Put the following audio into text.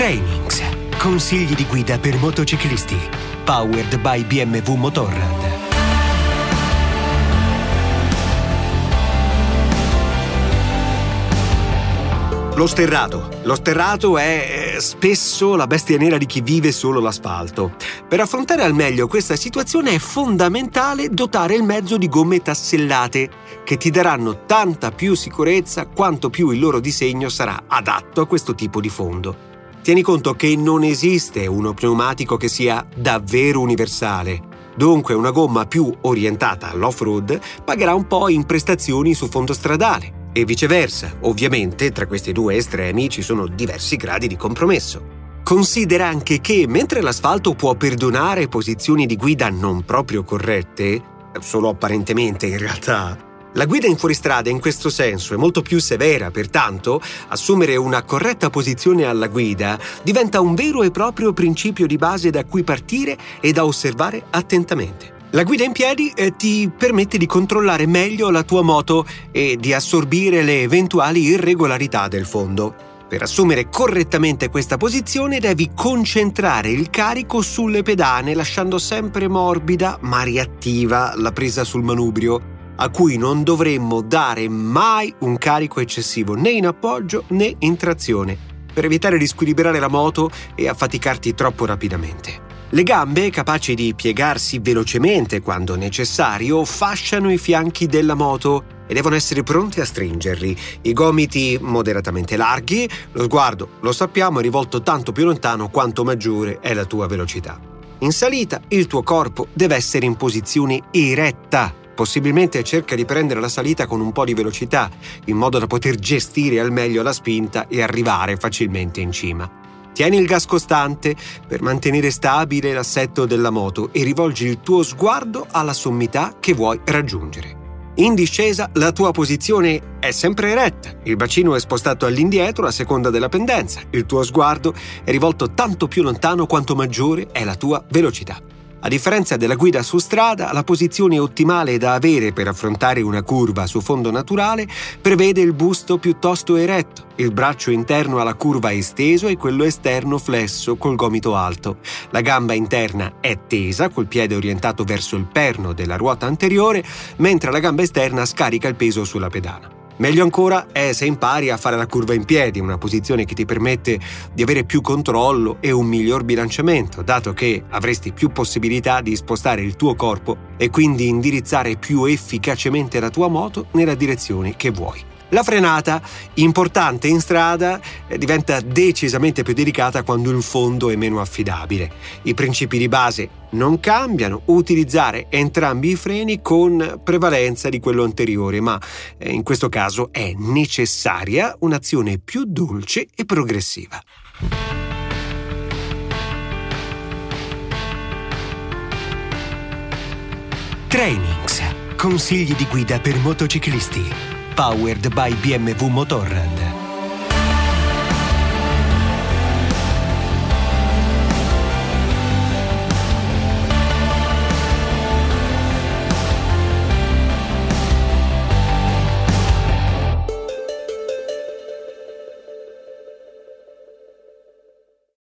Trainings. Consigli di guida per motociclisti. Powered by BMW Motorrad. Lo sterrato. Lo sterrato è eh, spesso la bestia nera di chi vive solo l'asfalto. Per affrontare al meglio questa situazione è fondamentale dotare il mezzo di gomme tassellate, che ti daranno tanta più sicurezza quanto più il loro disegno sarà adatto a questo tipo di fondo. Tieni conto che non esiste uno pneumatico che sia davvero universale. Dunque una gomma più orientata all'off-road pagherà un po' in prestazioni su fondo stradale e viceversa. Ovviamente tra questi due estremi ci sono diversi gradi di compromesso. Considera anche che mentre l'asfalto può perdonare posizioni di guida non proprio corrette, solo apparentemente in realtà, la guida in fuoristrada in questo senso è molto più severa, pertanto assumere una corretta posizione alla guida diventa un vero e proprio principio di base da cui partire e da osservare attentamente. La guida in piedi eh, ti permette di controllare meglio la tua moto e di assorbire le eventuali irregolarità del fondo. Per assumere correttamente questa posizione devi concentrare il carico sulle pedane lasciando sempre morbida ma reattiva la presa sul manubrio a cui non dovremmo dare mai un carico eccessivo né in appoggio né in trazione, per evitare di squilibrare la moto e affaticarti troppo rapidamente. Le gambe, capaci di piegarsi velocemente quando necessario, fasciano i fianchi della moto e devono essere pronti a stringerli. I gomiti moderatamente larghi, lo sguardo, lo sappiamo, è rivolto tanto più lontano quanto maggiore è la tua velocità. In salita il tuo corpo deve essere in posizione eretta Possibilmente cerca di prendere la salita con un po' di velocità, in modo da poter gestire al meglio la spinta e arrivare facilmente in cima. Tieni il gas costante per mantenere stabile l'assetto della moto e rivolgi il tuo sguardo alla sommità che vuoi raggiungere. In discesa la tua posizione è sempre eretta, il bacino è spostato all'indietro a seconda della pendenza, il tuo sguardo è rivolto tanto più lontano quanto maggiore è la tua velocità. A differenza della guida su strada, la posizione ottimale da avere per affrontare una curva su fondo naturale prevede il busto piuttosto eretto, il braccio interno alla curva esteso e quello esterno flesso col gomito alto. La gamba interna è tesa col piede orientato verso il perno della ruota anteriore, mentre la gamba esterna scarica il peso sulla pedana. Meglio ancora è se impari a fare la curva in piedi, una posizione che ti permette di avere più controllo e un miglior bilanciamento, dato che avresti più possibilità di spostare il tuo corpo e quindi indirizzare più efficacemente la tua moto nella direzione che vuoi. La frenata, importante in strada, eh, diventa decisamente più delicata quando il fondo è meno affidabile. I principi di base non cambiano, utilizzare entrambi i freni con prevalenza di quello anteriore, ma eh, in questo caso è necessaria un'azione più dolce e progressiva. Trainings. Consigli di guida per motociclisti powered by BMW Motorrad.